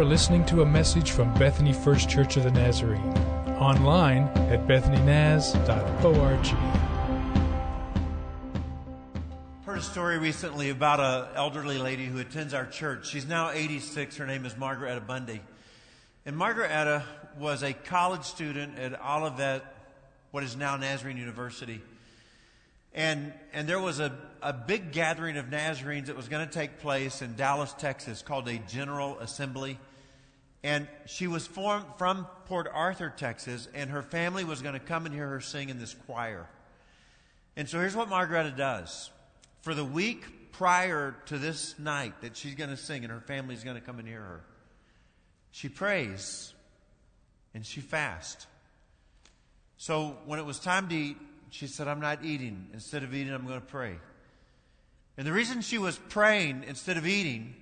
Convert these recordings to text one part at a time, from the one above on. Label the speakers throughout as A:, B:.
A: are listening to a message from Bethany First Church of the Nazarene. Online at bethanynaz.org.
B: Heard a story recently about an elderly lady who attends our church. She's now 86. Her name is Margaret Etta Bundy. And Margaret Etta was a college student at Olivet, what is now Nazarene University. And, and there was a, a big gathering of Nazarenes that was going to take place in Dallas, Texas, called a General Assembly. And she was from, from Port Arthur, Texas, and her family was going to come and hear her sing in this choir. And so here's what Margaretta does. For the week prior to this night that she's going to sing and her family's going to come and hear her, she prays and she fasts. So when it was time to eat, she said, I'm not eating. Instead of eating, I'm going to pray. And the reason she was praying instead of eating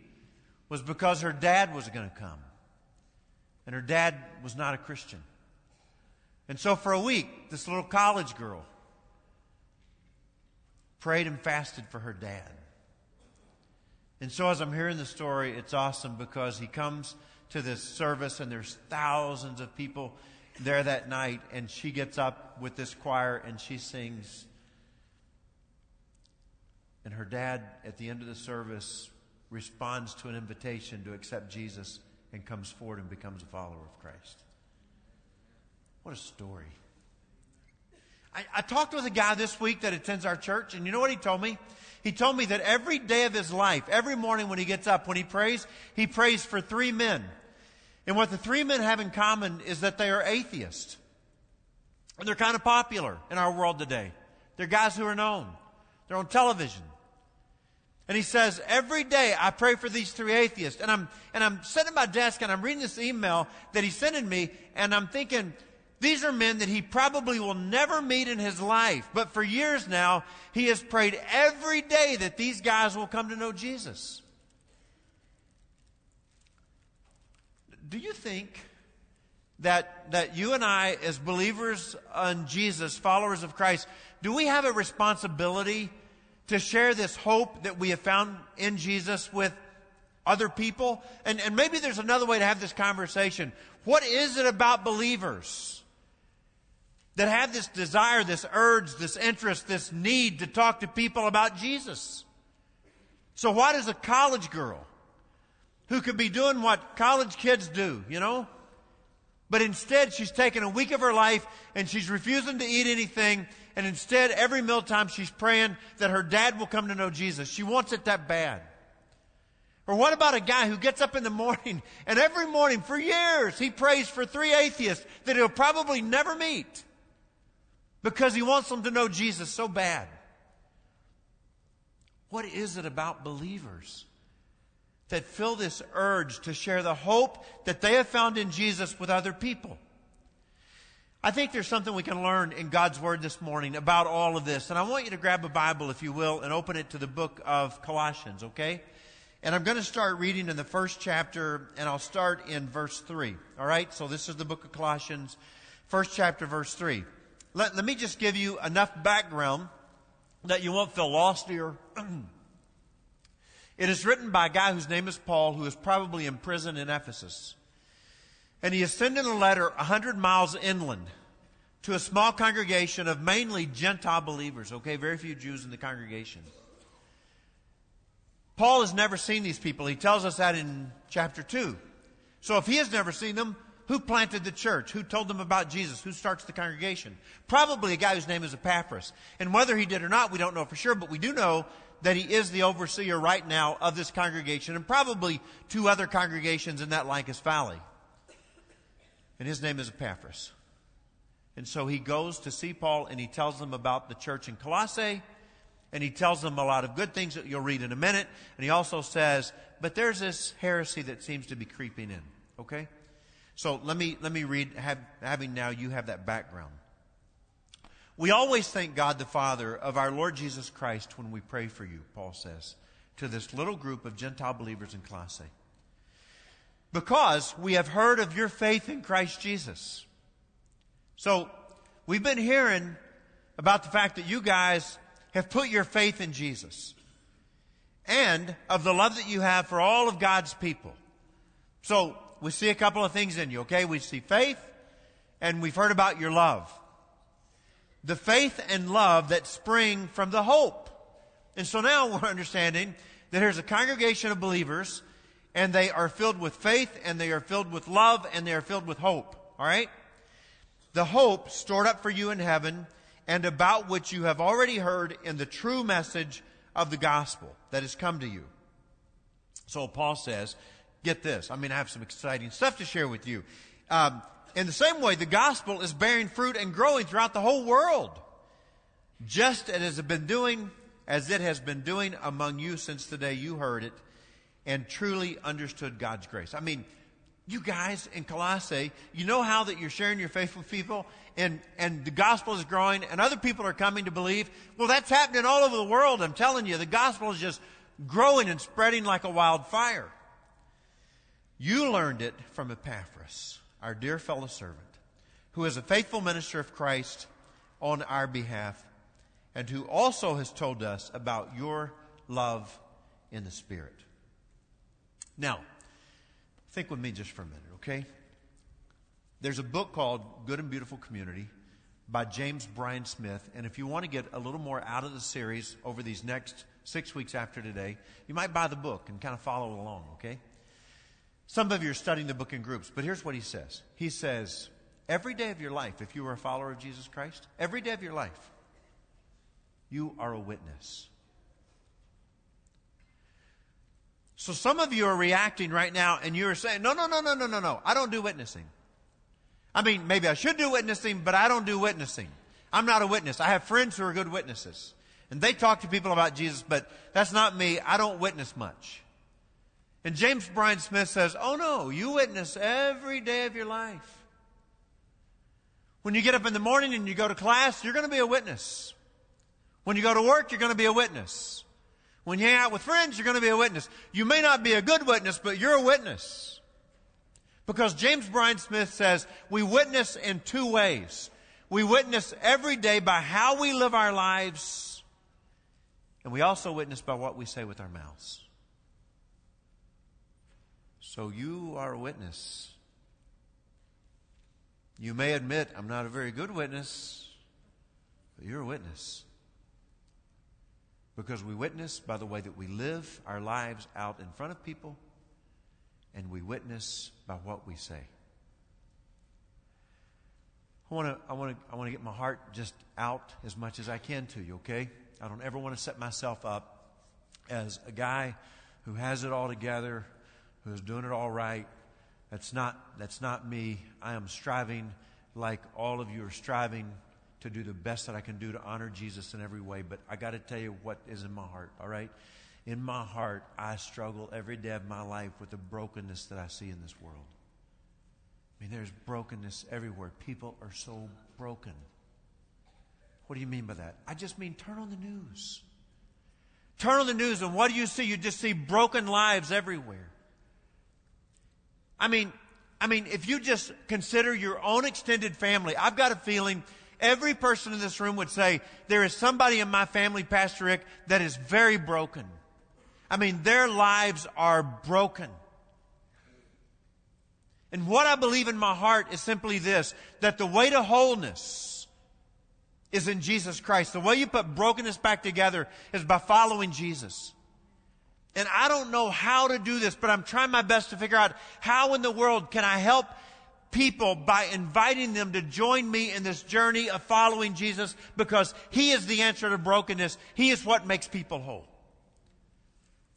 B: was because her dad was going to come. And her dad was not a Christian. And so for a week, this little college girl prayed and fasted for her dad. And so as I'm hearing the story, it's awesome because he comes to this service and there's thousands of people there that night and she gets up with this choir and she sings. And her dad, at the end of the service, responds to an invitation to accept Jesus and comes forward and becomes a follower of Christ. What a story. I, I, talked with a guy this week that attends our church, and you know what he told me? He told me that every day of his life, every morning when he gets up, when he prays, he prays for three men. And what the three men have in common is that they are atheists. And they're kind of popular in our world today. They're guys who are known. They're on television. And he says, every day I pray for these three atheists. And I'm, and I'm sitting at my desk and I'm reading this email that he's sending me and I'm thinking, these are men that he probably will never meet in his life. But for years now, he has prayed every day that these guys will come to know Jesus. do you think that, that you and I, as believers in Jesus, followers of Christ, do we have a responsibility to share this hope that we have found in Jesus with other people? And, and maybe there's another way to have this conversation. What is it about believers that have this desire, this urge, this interest, this need to talk to people about Jesus? So why does a college girl who could be doing what college kids do, you know? But instead, she's taken a week of her life and she's refusing to eat anything. And instead, every mealtime, she's praying that her dad will come to know Jesus. She wants it that bad. Or what about a guy who gets up in the morning and every morning for years he prays for three atheists that he'll probably never meet because he wants them to know Jesus so bad? What is it about believers? that feel this urge to share the hope that they have found in Jesus with other people. I think there's something we can learn in God's Word this morning about all of this. And I want you to grab a Bible, if you will, and open it to the book of Colossians, okay? And I'm going to start reading in the first chapter, and I'll start in verse 3. All right? So this is the book of Colossians, first chapter, verse 3. Let, let me just give you enough background that you won't feel lost here. It is written by a guy whose name is Paul, who is probably in prison in Ephesus. And he is sending a letter 100 miles inland to a small congregation of mainly Gentile believers, okay? Very few Jews in the congregation. Paul has never seen these people. He tells us that in chapter 2. So if he has never seen them, who planted the church? Who told them about Jesus? Who starts the congregation? Probably a guy whose name is Epaphras. And whether he did or not, we don't know for sure, but we do know that he is the overseer right now of this congregation and probably two other congregations in that Lycus Valley. And his name is Epaphras. And so he goes to see Paul and he tells them about the church in Colossae and he tells them a lot of good things that you'll read in a minute. And he also says, but there's this heresy that seems to be creeping in. Okay? So let me, let me read, have, having now you have that background. We always thank God the Father of our Lord Jesus Christ when we pray for you, Paul says, to this little group of Gentile believers in Colossae. Because we have heard of your faith in Christ Jesus. So, we've been hearing about the fact that you guys have put your faith in Jesus. And of the love that you have for all of God's people. So, we see a couple of things in you, okay? We see faith, and we've heard about your love. The faith and love that spring from the hope. And so now we're understanding that here's a congregation of believers, and they are filled with faith, and they are filled with love, and they are filled with hope. All right? The hope stored up for you in heaven, and about which you have already heard in the true message of the gospel that has come to you. So Paul says, get this. I mean, I have some exciting stuff to share with you. Um, in the same way, the gospel is bearing fruit and growing throughout the whole world, just as it has been doing, as it has been doing among you since the day you heard it and truly understood God's grace. I mean, you guys in Colossae, you know how that you're sharing your faith with people and, and the gospel is growing and other people are coming to believe? Well, that's happening all over the world. I'm telling you, the gospel is just growing and spreading like a wildfire. You learned it from Epaphras, our dear fellow servant, who is a faithful minister of Christ on our behalf, and who also has told us about your love in the Spirit. Now, think with me just for a minute, okay? There's a book called Good and Beautiful Community by James Bryan Smith, and if you want to get a little more out of the series over these next six weeks after today, you might buy the book and kind of follow along, okay? Some of you are studying the book in groups, but here's what he says. He says, every day of your life, if you are a follower of Jesus Christ, every day of your life, you are a witness. So some of you are reacting right now and you're saying, no, no, no, no, no, no, no. I don't do witnessing. I mean, maybe I should do witnessing, but I don't do witnessing. I'm not a witness. I have friends who are good witnesses. And they talk to people about Jesus, but that's not me. I don't witness much. And James Bryan Smith says, Oh no, you witness every day of your life. When you get up in the morning and you go to class, you're going to be a witness. When you go to work, you're going to be a witness. When you hang out with friends, you're going to be a witness. You may not be a good witness, but you're a witness. Because James Bryan Smith says we witness in two ways. We witness every day by how we live our lives and we also witness by what we say with our mouths. So you are a witness. You may admit, I'm not a very good witness, but you're a witness. Because we witness by the way that we live our lives out in front of people, and we witness by what we say. I want to I want to I want to get my heart just out as much as I can to you, okay? I don't ever want to set myself up as a guy who has it all together, who's doing it all right. That's not, that's not me. I am striving like all of you are striving to do the best that I can do to honor Jesus in every way. But I got to tell you what is in my heart, all right? In my heart, I struggle every day of my life with the brokenness that I see in this world. I mean, there's brokenness everywhere. People are so broken. What do you mean by that? I just mean turn on the news. Turn on the news, and what do you see? You just see broken lives everywhere. I mean, I mean, if you just consider your own extended family, I've got a feeling every person in this room would say, there is somebody in my family, Pastor Rick, that is very broken. I mean, their lives are broken. And what I believe in my heart is simply this, that the way to wholeness is in Jesus Christ. The way you put brokenness back together is by following Jesus. And I don't know how to do this, but I'm trying my best to figure out how in the world can I help people by inviting them to join me in this journey of following Jesus because He is the answer to brokenness. He is what makes people whole.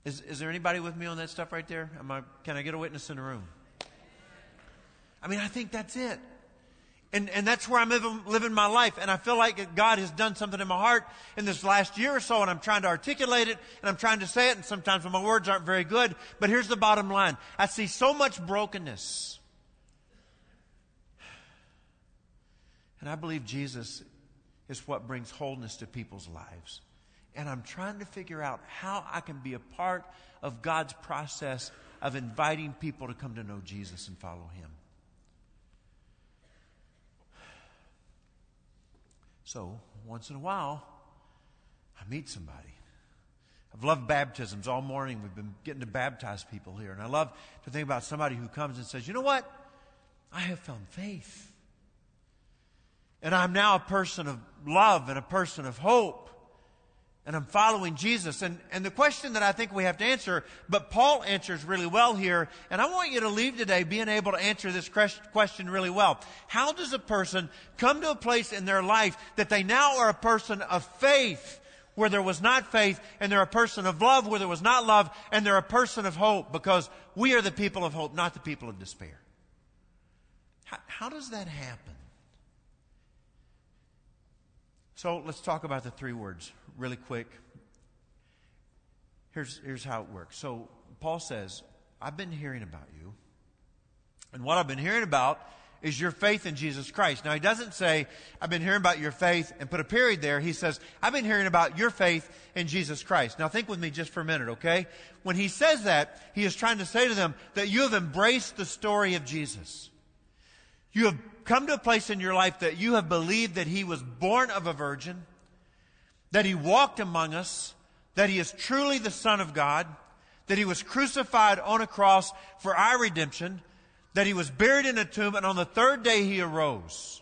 B: Is, is there anybody with me on that stuff right there? I, can I get a witness in the room? I mean, I think that's it. And, and that's where I'm living, living my life. And I feel like God has done something in my heart in this last year or so, and I'm trying to articulate it, and I'm trying to say it, and sometimes my words aren't very good. But here's the bottom line I see so much brokenness. And I believe Jesus is what brings wholeness to people's lives. And I'm trying to figure out how I can be a part of God's process of inviting people to come to know Jesus and follow Him. So, once in a while, I meet somebody. I've loved baptisms all morning. We've been getting to baptize people here. And I love to think about somebody who comes and says, you know what? I have found faith. And I'm now a person of love and a person of hope. And I'm following Jesus. And, and the question that I think we have to answer, but Paul answers really well here, and I want you to leave today being able to answer this question really well. How does a person come to a place in their life that they now are a person of faith where there was not faith, and they're a person of love where there was not love, and they're a person of hope because we are the people of hope, not the people of despair? How, how does that happen? So let's talk about the three words really quick. Here's, here's how it works. So Paul says, I've been hearing about you. And what I've been hearing about is your faith in Jesus Christ. Now, he doesn't say, I've been hearing about your faith and put a period there. He says, I've been hearing about your faith in Jesus Christ. Now, think with me just for a minute, okay? When he says that, he is trying to say to them that you have embraced the story of Jesus. You have come to a place in your life that you have believed that He was born of a virgin, that He walked among us, that He is truly the Son of God, that He was crucified on a cross for our redemption, that He was buried in a tomb, and on the third day He arose.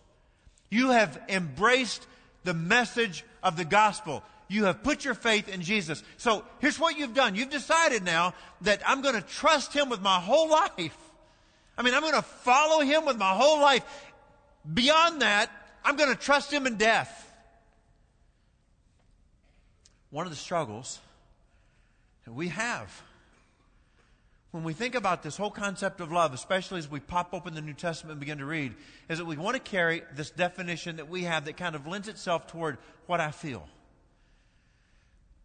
B: You have embraced the message of the gospel. You have put your faith in Jesus. So here's what you've done. You've decided now that I'm going to trust Him with my whole life. I mean, I'm going to follow him with my whole life. Beyond that, I'm going to trust him in death. One of the struggles that we have when we think about this whole concept of love, especially as we pop open the New Testament and begin to read, is that we want to carry this definition that we have that kind of lends itself toward what I feel.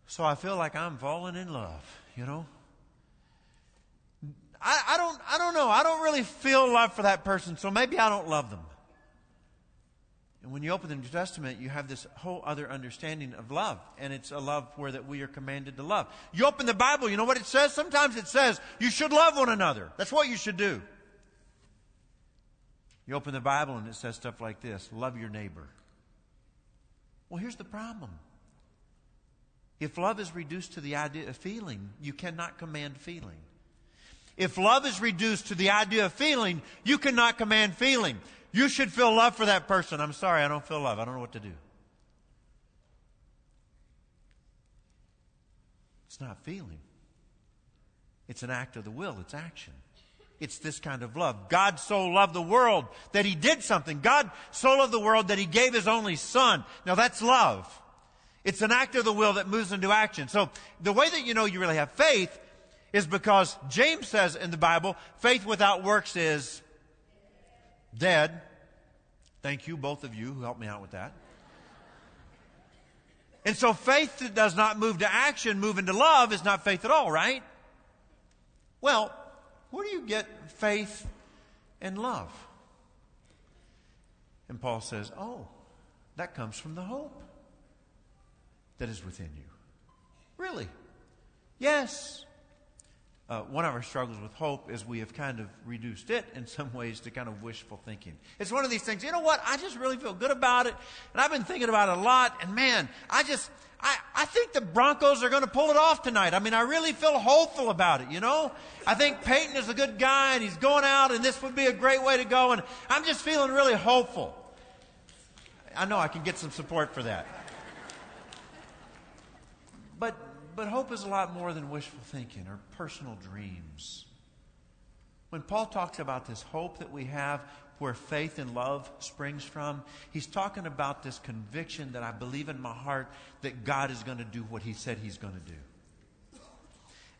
B: So I feel like I'm falling in love, you know? I, I, don't, I don't know. I don't really feel love for that person, so maybe I don't love them. And when you open the New Testament, you have this whole other understanding of love. And it's a love where that we are commanded to love. You open the Bible, you know what it says? Sometimes it says you should love one another. That's what you should do. You open the Bible and it says stuff like this love your neighbor. Well, here's the problem. If love is reduced to the idea of feeling, you cannot command feeling. If love is reduced to the idea of feeling, you cannot command feeling. You should feel love for that person. I'm sorry, I don't feel love. I don't know what to do. It's not feeling. It's an act of the will. It's action. It's this kind of love. God so loved the world that He did something. God so loved the world that He gave His only Son. Now that's love. It's an act of the will that moves into action. So the way that you know you really have faith is because James says in the Bible, faith without works is dead. Thank you, both of you who helped me out with that. And so faith that does not move to action, move into love, is not faith at all, right? Well, where do you get faith and love? And Paul says, oh, that comes from the hope that is within you. Really? Yes. Uh, one of our struggles with hope is we have kind of reduced it in some ways to kind of wishful thinking. It's one of these things, you know what? I just really feel good about it. And I've been thinking about it a lot. And man, I just, I, I think the Broncos are going to pull it off tonight. I mean, I really feel hopeful about it, you know? I think Peyton is a good guy and he's going out and this would be a great way to go. And I'm just feeling really hopeful. I know I can get some support for that. But but hope is a lot more than wishful thinking or personal dreams. When Paul talks about this hope that we have where faith and love springs from, he's talking about this conviction that I believe in my heart that God is going to do what he said he's going to do.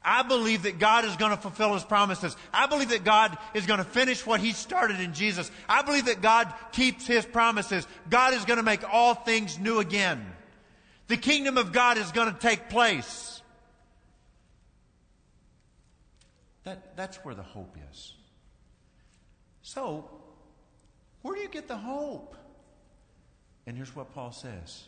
B: I believe that God is going to fulfill His promises. I believe that God is going to finish what He started in Jesus. I believe that God keeps His promises. God is going to make all things new again. The kingdom of God is going to take place. That, that's where the hope is. So, where do you get the hope? And here's what Paul says.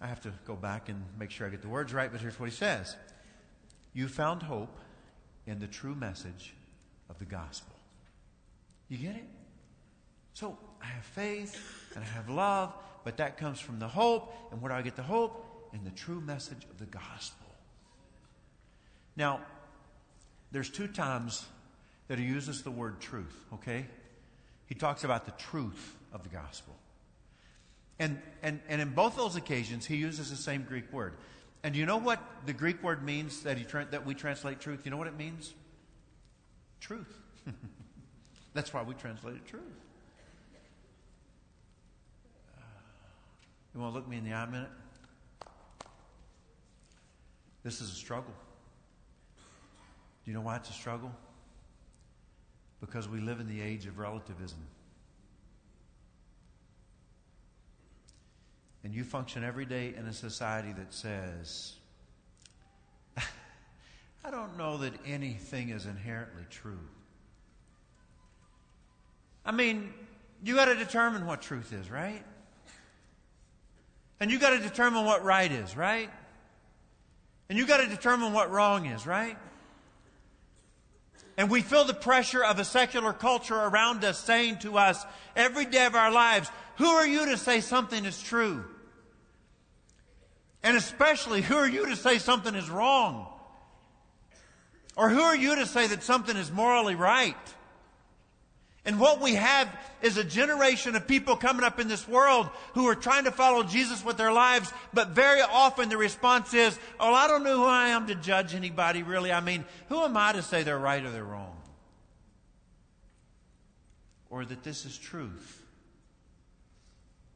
B: I have to go back and make sure I get the words right, but here's what he says You found hope in the true message of the gospel. You get it? So I have faith and I have love but that comes from the hope. And where do I get the hope? in the true message of the gospel. Now, there's two times that he uses the word truth, okay? He talks about the truth of the gospel. And, and, and in both those occasions, he uses the same Greek word. And you know what the Greek word means that, he that we translate truth? You know what it means? Truth. That's why we translate it truth. You want to look me in the eye a minute? This is a struggle. Do you know why it's a struggle? Because we live in the age of relativism. And you function every day in a society that says, I don't know that anything is inherently true. I mean, you got to determine what truth is, right? And you got to determine what right is, right? And you got to determine what wrong is, right? And we feel the pressure of a secular culture around us saying to us every day of our lives, who are you to say something is true? And especially, who are you to say something is wrong? Or who are you to say that something is morally right? And what we have is a generation of people coming up in this world who are trying to follow Jesus with their lives, but very often the response is, Oh, I don't know who I am to judge anybody, really. I mean, who am I to say they're right or they're wrong? Or that this is truth,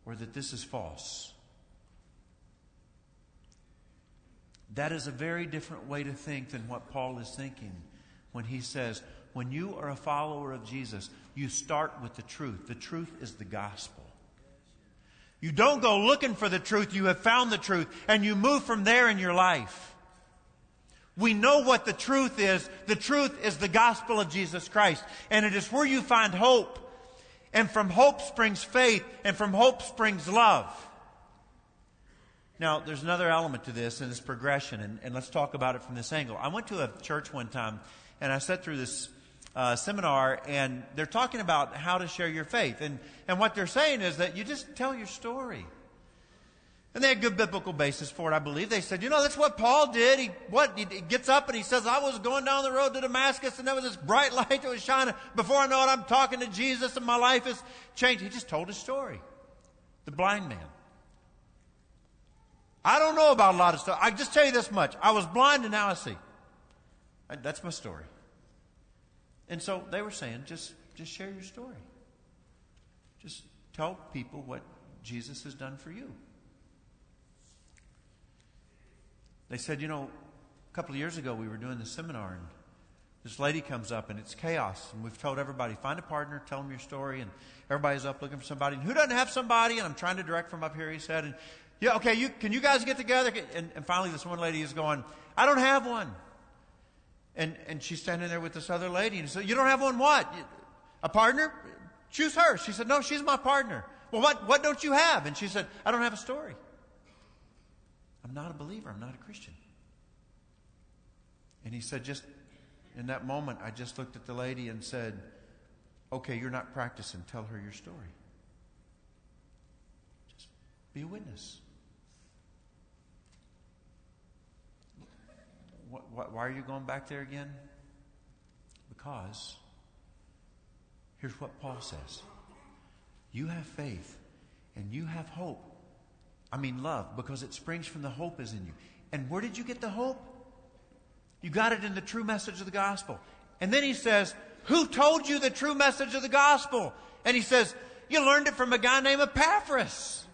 B: or that this is false. That is a very different way to think than what Paul is thinking when he says, when you are a follower of Jesus, you start with the truth. The truth is the gospel. You don't go looking for the truth. You have found the truth and you move from there in your life. We know what the truth is. The truth is the gospel of Jesus Christ. And it is where you find hope. And from hope springs faith. And from hope springs love. Now, there's another element to this, and it's progression, and, and, let's talk about it from this angle. I went to a church one time, and I sat through this uh, seminar, and they're talking about how to share your faith. And, and what they're saying is that you just tell your story. And they had good biblical basis for it, I believe. They said, you know, that's what Paul did. He, what, he gets up and he says, I was going down the road to Damascus and there was this bright light that was shining. Before I know it, I'm talking to Jesus and my life has changed. He just told his story. The blind man. I don't know about a lot of stuff. I just tell you this much. I was blind and now I see. That's my story. And so they were saying, just, just share your story. Just tell people what Jesus has done for you. They said, you know, a couple of years ago we were doing the seminar and this lady comes up and it's chaos. And we've told everybody, find a partner, tell them your story. And everybody's up looking for somebody. And who doesn't have somebody? And I'm trying to direct from up here, he said. And yeah, okay, you, can you guys get together? And, and finally, this one lady is going, I don't have one. And, and she's standing there with this other lady. And said, You don't have one what? A partner? Choose her. She said, No, she's my partner. Well, what, what don't you have? And she said, I don't have a story. I'm not a believer. I'm not a Christian. And he said, Just in that moment, I just looked at the lady and said, Okay, you're not practicing. Tell her your story. Just be a witness. Why are you going back there again? Because here's what Paul says You have faith and you have hope. I mean, love, because it springs from the hope is in you. And where did you get the hope? You got it in the true message of the gospel. And then he says, Who told you the true message of the gospel? And he says, You learned it from a guy named Epaphras.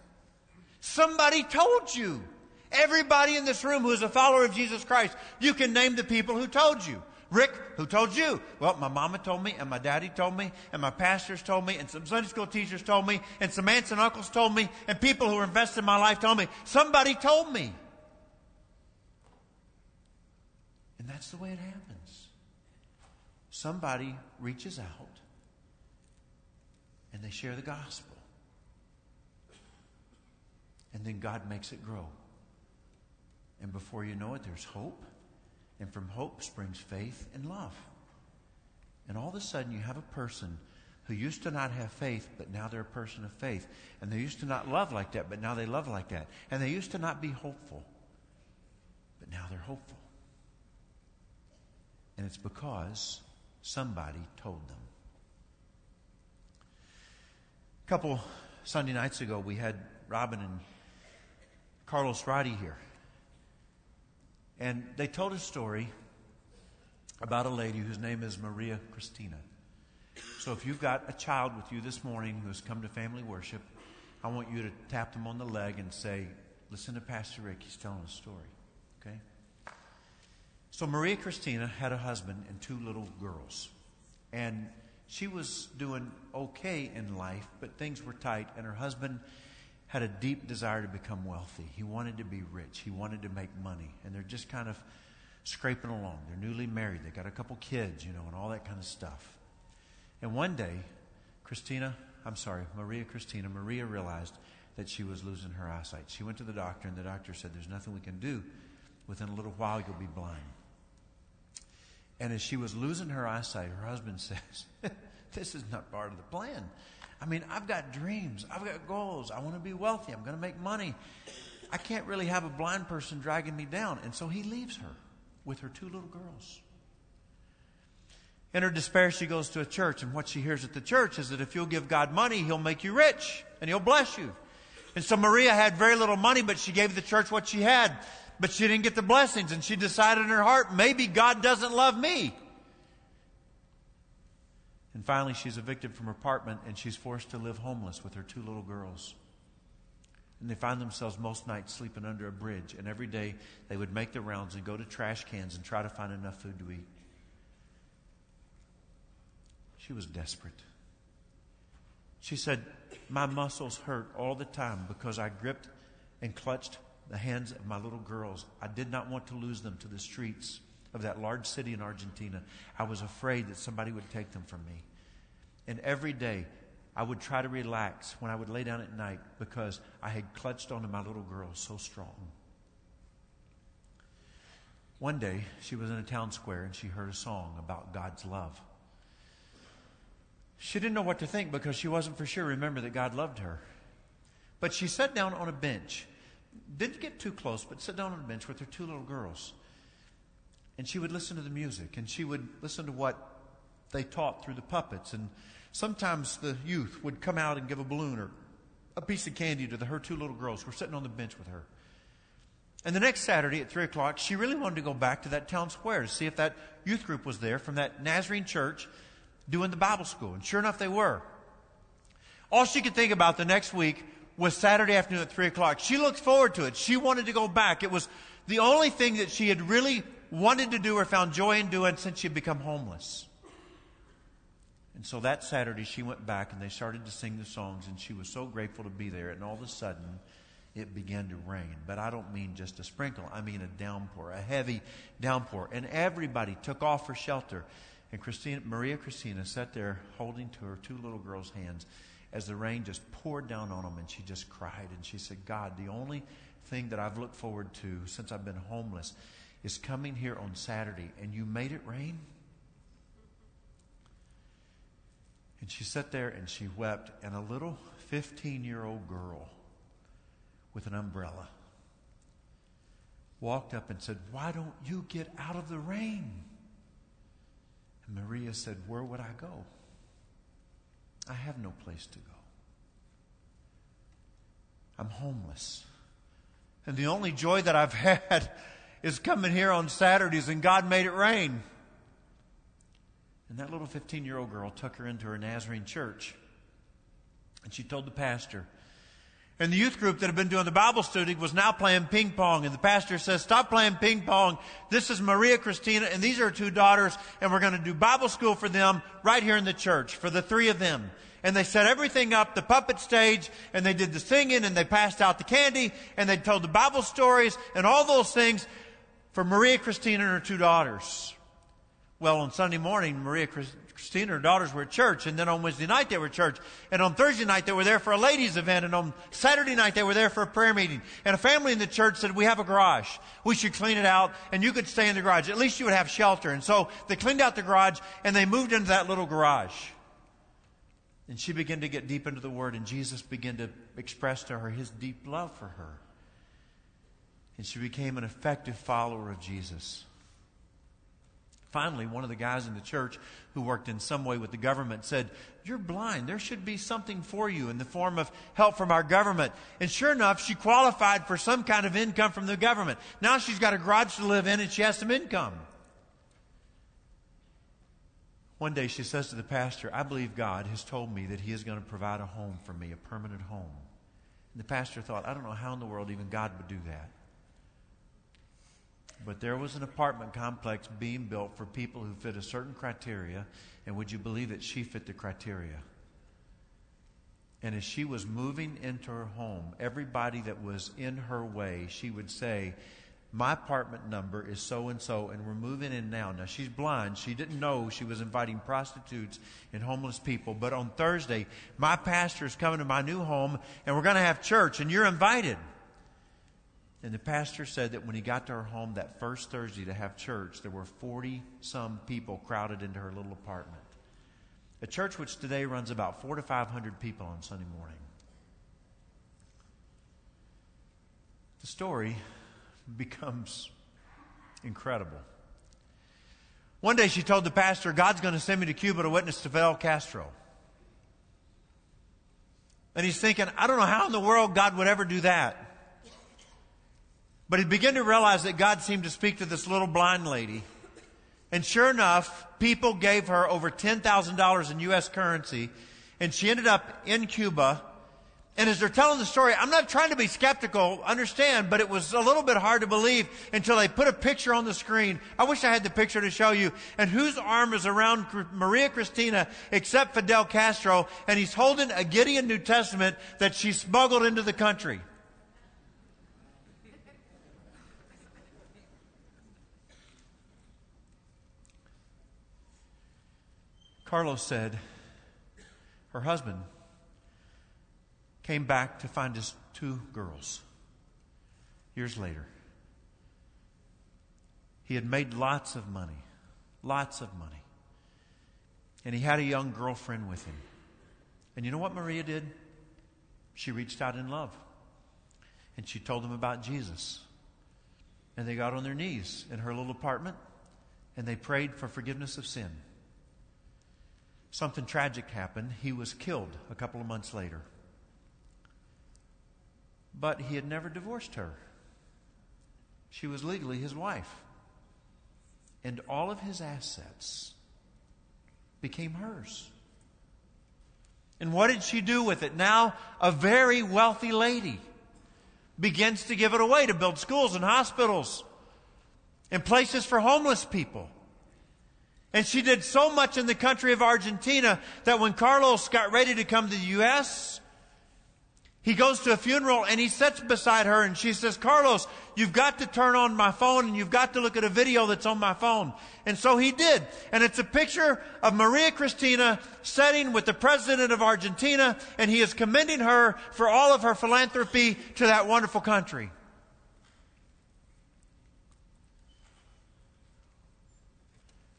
B: Somebody told you. Everybody in this room who is a follower of Jesus Christ, you can name the people who told you. Rick, who told you? Well, my mama told me, and my daddy told me, and my pastors told me, and some Sunday school teachers told me, and some aunts and uncles told me, and people who were invested in my life told me. Somebody told me. And that's the way it happens. Somebody reaches out, and they share the gospel. And then God makes it grow. And before you know it, there's hope. And from hope springs faith and love. And all of a sudden, you have a person who used to not have faith, but now they're a person of faith. And they used to not love like that, but now they love like that. And they used to not be hopeful, but now they're hopeful. And it's because somebody told them. A couple Sunday nights ago, we had Robin and Carlos Roddy here. And they told a story about a lady whose name is Maria Christina. So if you've got a child with you this morning who's come to family worship, I want you to tap them on the leg and say, Listen to Pastor Rick. He's telling a story. Okay? So Maria Christina had a husband and two little girls. And she was doing okay in life, but things were tight, and her husband had a deep desire to become wealthy. He wanted to be rich. He wanted to make money. And they're just kind of scraping along. They're newly married. They got a couple kids, you know, and all that kind of stuff. And one day, Christina, I'm sorry, Maria Christina, Maria realized that she was losing her eyesight. She went to the doctor, and the doctor said, There's nothing we can do. Within a little while, you'll be blind. And as she was losing her eyesight, her husband says, This is not part of the plan. I mean, I've got dreams, I've got goals. I want to be wealthy, I'm going to make money. I can't really have a blind person dragging me down. And so he leaves her with her two little girls. In her despair, she goes to a church, and what she hears at the church is that if you'll give God money, He'll make you rich and He'll bless you. And so Maria had very little money, but she gave the church what she had. But she didn't get the blessings, and she decided in her heart, maybe God doesn't love me. And finally, she's evicted from her apartment, and she's forced to live homeless with her two little girls. And they find themselves most nights sleeping under a bridge, and every day they would make the rounds and go to trash cans and try to find enough food to eat. She was desperate. She said, My muscles hurt all the time because I gripped and clutched the hands of my little girls. I did not want to lose them to the streets of that large city in Argentina. I was afraid that somebody would take them from me. And every day, I would try to relax when I would lay down at night because I had clutched onto my little girl so strong. One day, she was in a town square and she heard a song about God's love. She didn't know what to think because she wasn't for sure remember that God loved her. But she sat down on a bench. Didn't get too close, but sat down on a bench with her two little girls. And she would listen to the music and she would listen to what they taught through the puppets. And sometimes the youth would come out and give a balloon or a piece of candy to the, her two little girls who were sitting on the bench with her. And the next Saturday at 3 o'clock, she really wanted to go back to that town square to see if that youth group was there from that Nazarene church doing the Bible school. And sure enough, they were. All she could think about the next week was Saturday afternoon at 3 o'clock. She looked forward to it. She wanted to go back. It was the only thing that she had really wanted to do or found joy in doing since she had become homeless. And so that Saturday, she went back and they started to sing the songs, and she was so grateful to be there. And all of a sudden, it began to rain. But I don't mean just a sprinkle, I mean a downpour, a heavy downpour. And everybody took off for shelter. And Christina, Maria Christina sat there holding to her two little girls' hands as the rain just poured down on them, and she just cried. And she said, God, the only thing that I've looked forward to since I've been homeless is coming here on Saturday, and you made it rain? And she sat there and she wept, and a little 15 year old girl with an umbrella walked up and said, Why don't you get out of the rain? And Maria said, Where would I go? I have no place to go. I'm homeless. And the only joy that I've had is coming here on Saturdays, and God made it rain. And that little 15 year old girl took her into her Nazarene church. And she told the pastor, and the youth group that had been doing the Bible study was now playing ping pong. And the pastor says, Stop playing ping pong. This is Maria Christina, and these are her two daughters, and we're going to do Bible school for them right here in the church, for the three of them. And they set everything up, the puppet stage, and they did the singing, and they passed out the candy, and they told the Bible stories, and all those things for Maria Christina and her two daughters. Well, on Sunday morning, Maria Christina and her daughters were at church, and then on Wednesday night they were at church, and on Thursday night they were there for a ladies' event, and on Saturday night they were there for a prayer meeting. And a family in the church said, "We have a garage. We should clean it out, and you could stay in the garage. At least you would have shelter." And so they cleaned out the garage, and they moved into that little garage. And she began to get deep into the Word, and Jesus began to express to her his deep love for her. And she became an effective follower of Jesus. Finally, one of the guys in the church who worked in some way with the government said, You're blind. There should be something for you in the form of help from our government. And sure enough, she qualified for some kind of income from the government. Now she's got a garage to live in and she has some income. One day she says to the pastor, I believe God has told me that He is going to provide a home for me, a permanent home. And the pastor thought, I don't know how in the world even God would do that. But there was an apartment complex being built for people who fit a certain criteria, and would you believe it? She fit the criteria. And as she was moving into her home, everybody that was in her way, she would say, my apartment number is so and so, and we're moving in now. Now, she's blind. She didn't know she was inviting prostitutes and homeless people. But on Thursday, my pastor is coming to my new home, and we're going to have church, and you're invited. And the pastor said that when he got to her home that first Thursday to have church, there were 40 some people crowded into her little apartment. A church which today runs about four to 500 people on Sunday morning. The story becomes incredible. One day she told the pastor, God's going to send me to Cuba to witness to Fidel Castro. And he's thinking, I don't know how in the world God would ever do that. But he began to realize that God seemed to speak to this little blind lady. And sure enough, people gave her over $10,000 in U.S. currency. And she ended up in Cuba and as they're telling the story, I'm not trying to be skeptical, understand, but it was a little bit hard to believe until they put a picture on the screen. I wish I had the picture to show you. And whose arm is around Maria Cristina except Fidel Castro? And he's holding a Gideon New Testament that she smuggled into the country. Carlos said, her husband came back to find his two girls years later. He had made lots of money, lots of money. And he had a young girlfriend with him. And you know what Maria did? She reached out in love. And she told him about Jesus. And they got on their knees in her little apartment and they prayed for forgiveness of sin. Something tragic happened. He was killed a couple of months later. But he had never divorced her. She was legally his wife. And all of his assets became hers. And what did she do with it? Now, a very wealthy lady begins to give it away to build schools and hospitals and places for homeless people. And she did so much in the country of Argentina that when Carlos got ready to come to the U.S., he goes to a funeral and he sits beside her and she says, Carlos, you've got to turn on my phone and you've got to look at a video that's on my phone. And so he did. And it's a picture of Maria Cristina sitting with the president of Argentina and he is commending her for all of her philanthropy to that wonderful country.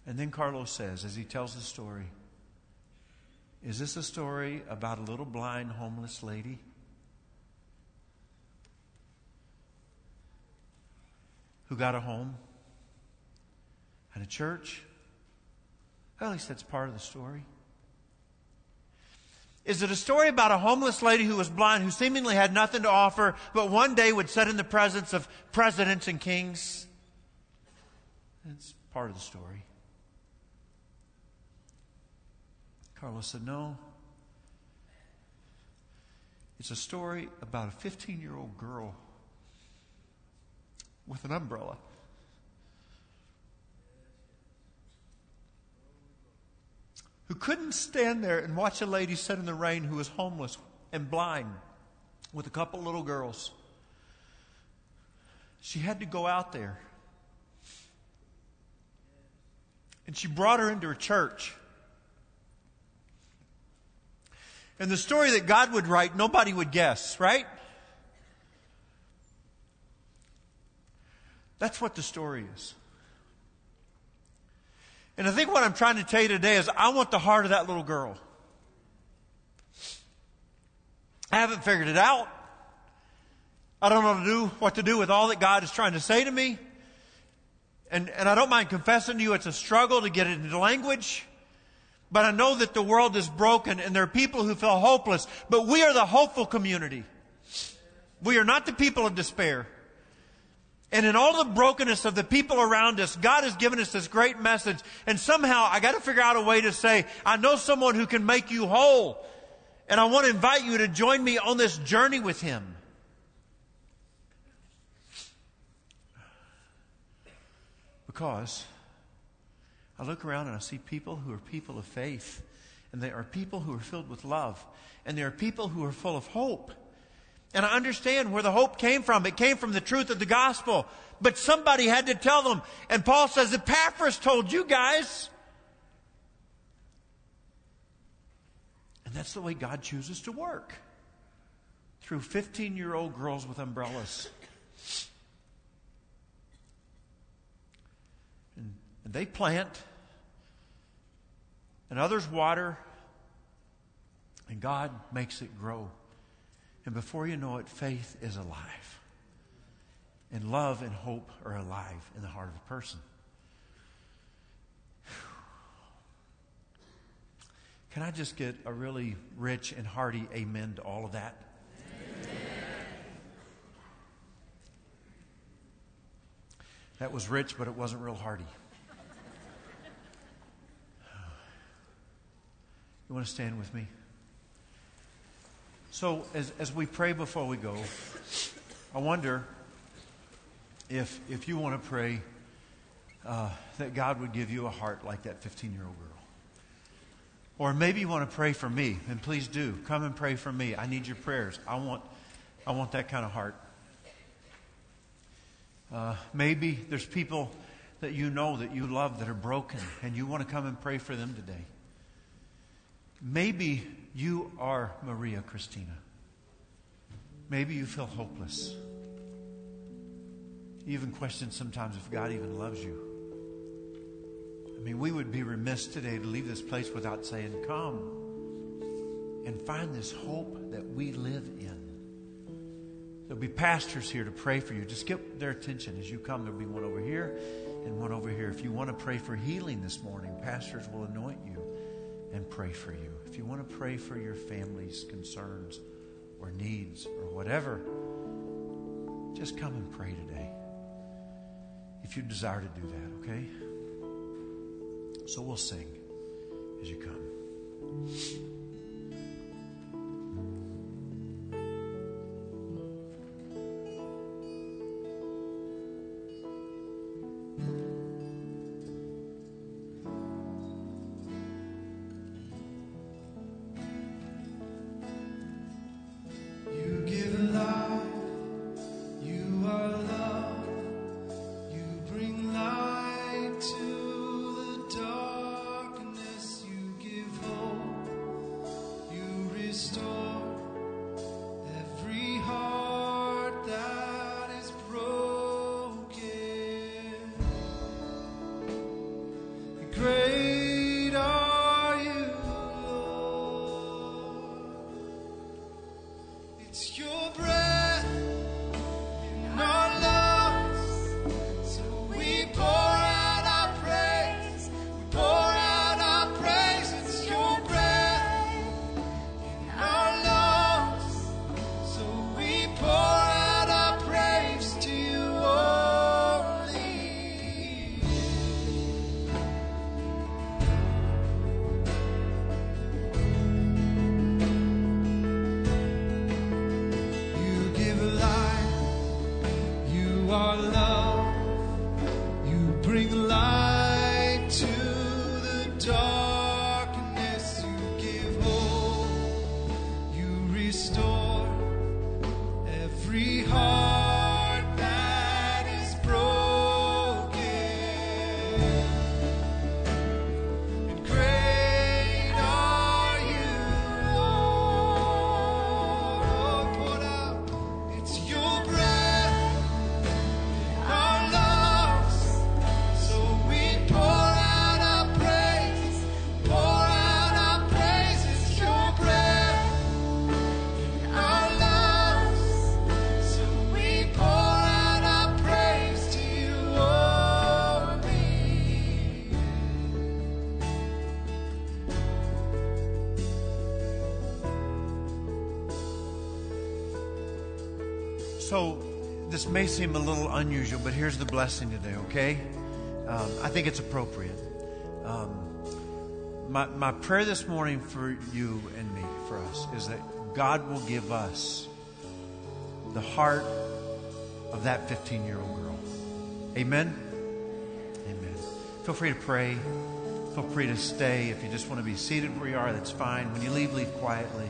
B: And then Carlos says, as he tells the story, Is this a story about a little blind homeless lady? who got a home and a church? Well, at least that's part of the story. Is it a story about a homeless lady who was blind, who seemingly had nothing to offer, but one day would sit in the presence of presidents and kings? It's part of the story. Carlos said, No. It's a story about a 15 year old girl with an umbrella. Who couldn't stand there and watch a lady sit in the rain who was homeless and blind with a couple little girls. She had to go out there. And she brought her into a church. And the story that God would write, nobody would guess, right? That's what the story is. And I think what I'm trying to tell you today is I want the heart of that little girl. I haven't figured it out. I don't know to do what to do with all that God is trying to say to me. And, and I don't mind confessing to you, it's a struggle to get it into language. But I know that the world is broken and there are people who feel hopeless. But we are the hopeful community. We are not the people of despair. And in all the brokenness of the people around us, God has given us this great message. And somehow I got to figure out a way to say, I know someone who can make you whole. And I want to invite you to join me on this journey with Him. Because I look around and I see people who are people of faith. And they are people who are filled with love. And they are people who are full of hope. And I understand where the hope came from. It came from the truth of the gospel. But somebody had to tell them. And Paul says, Epaphras told you guys. And that's the way God chooses to work. Through 15 year old girls with umbrellas. And, and they plant, and others water, and God makes it grow. And before you know it, faith is alive. And love and hope are alive in the heart of a person. Can I just get a really rich and hearty amen to all of that? Amen. That was rich, but it wasn't real hearty. You want to stand with me? So, as, as we pray before we go, I wonder if, if you want to pray uh, that God would give you a heart like that 15 year old girl. Or maybe you want to pray for me, and please do. Come and pray for me. I need your prayers. I want, I want that kind of heart. Uh, maybe there's people that you know that you love that are broken, and you want to come and pray for them today. Maybe you are Maria Christina. Maybe you feel hopeless. You even question sometimes if God even loves you. I mean, we would be remiss today to leave this place without saying, Come and find this hope that we live in. There'll be pastors here to pray for you. Just get their attention as you come. There'll be one over here and one over here. If you want to pray for healing this morning, pastors will anoint you and pray for you. If you want to pray for your family's concerns or needs or whatever, just come and pray today. If you desire to do that, okay? So we'll sing as you come. May seem a little unusual, but here's the blessing today, okay? Um, I think it's appropriate. Um, my, my prayer this morning for you and me, for us, is that God will give us the heart of that 15 year old girl. Amen? Amen. Feel free to pray. Feel free to stay. If you just want to be seated where you are, that's fine. When you leave, leave quietly.